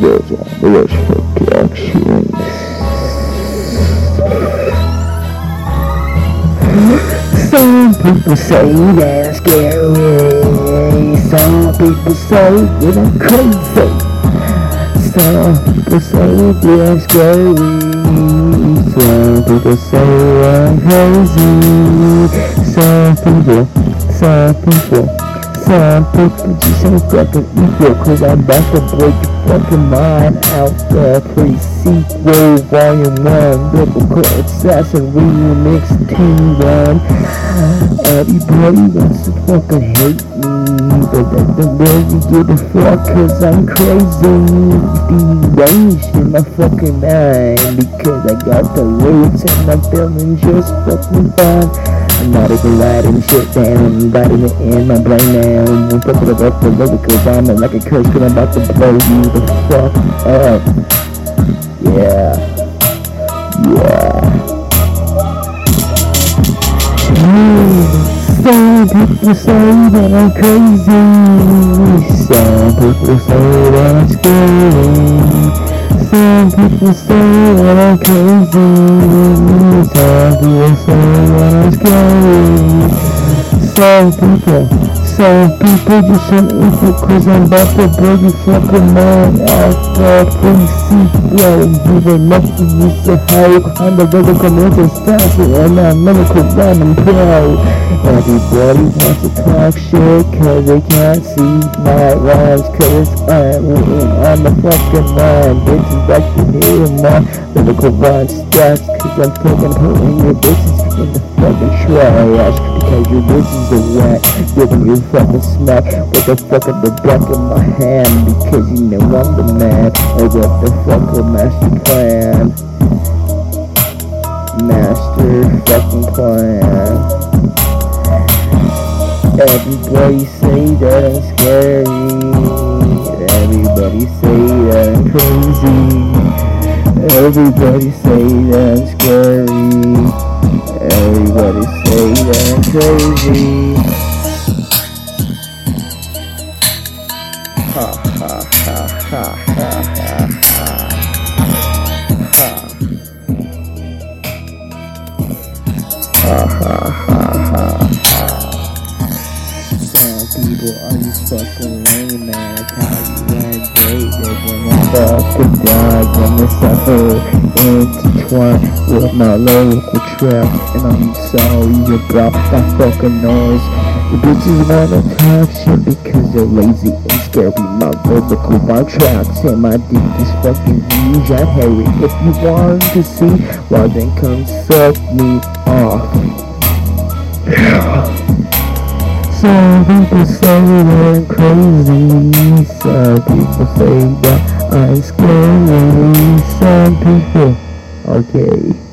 goes on the Rushford Some people say that I'm scary. Some people say that I'm crazy. Some people say that I'm scary. Some people say I'm crazy. Some people, some people. Some people just ain't fucking equal Cause I'm about to break your fucking mind out there pre-sequel Volume 1 Biblical Assassin Remix Team 1 Everybody wants to fucking hate me But that don't really give a fuck Cause I'm crazy Deranged in my fucking mind Because I got the roots and I'm feeling just fucking fine I'm not even writing shit down, writing it in my brain now. I'm fucking about the lyrical vomit like a curse, cause I'm about to blow you the fuck up. Yeah. Yeah. Some people say that I'm crazy. Some people say that I'm scary. Some people say I'm crazy. Some people say that I'm scary. Some people some people just ain't equal cause I'm about to blow your fucking mind out the pre-sequel You ain't nothing you say how I'm the lyrical mental statue and I'm medical rhyming pro Everybody wants to talk shit cause they can't see my rhymes Cause I'm written on the fucking line Bitches back to hear my lyrical rhyme stats Cause I'm fucking putting your bitches in the fucking trash Because your bitches are wet Giving you fucking smack What the fuck at the back of my hand Because you know I'm the man Or what the fuck a master plan Master fucking plan Everybody say that I'm scary. Everybody say that I'm crazy Everybody say that I'm scary Everybody say that I'm crazy. Ha ha ha ha ha ha ha. Ha ha ha ha. Some people are just fucking lame, man. I you that great, they're gonna fucking die, gonna suffer intertwined with my local trap And I'm sorry about that fucking noise. The bitches wanna talk shit because they're lazy and scary. My vertical bar tracks and my dick is fucking huge and hairy If you want to see, well then come suck me off. Some people say that I'm crazy. Some people say that I'm people, okay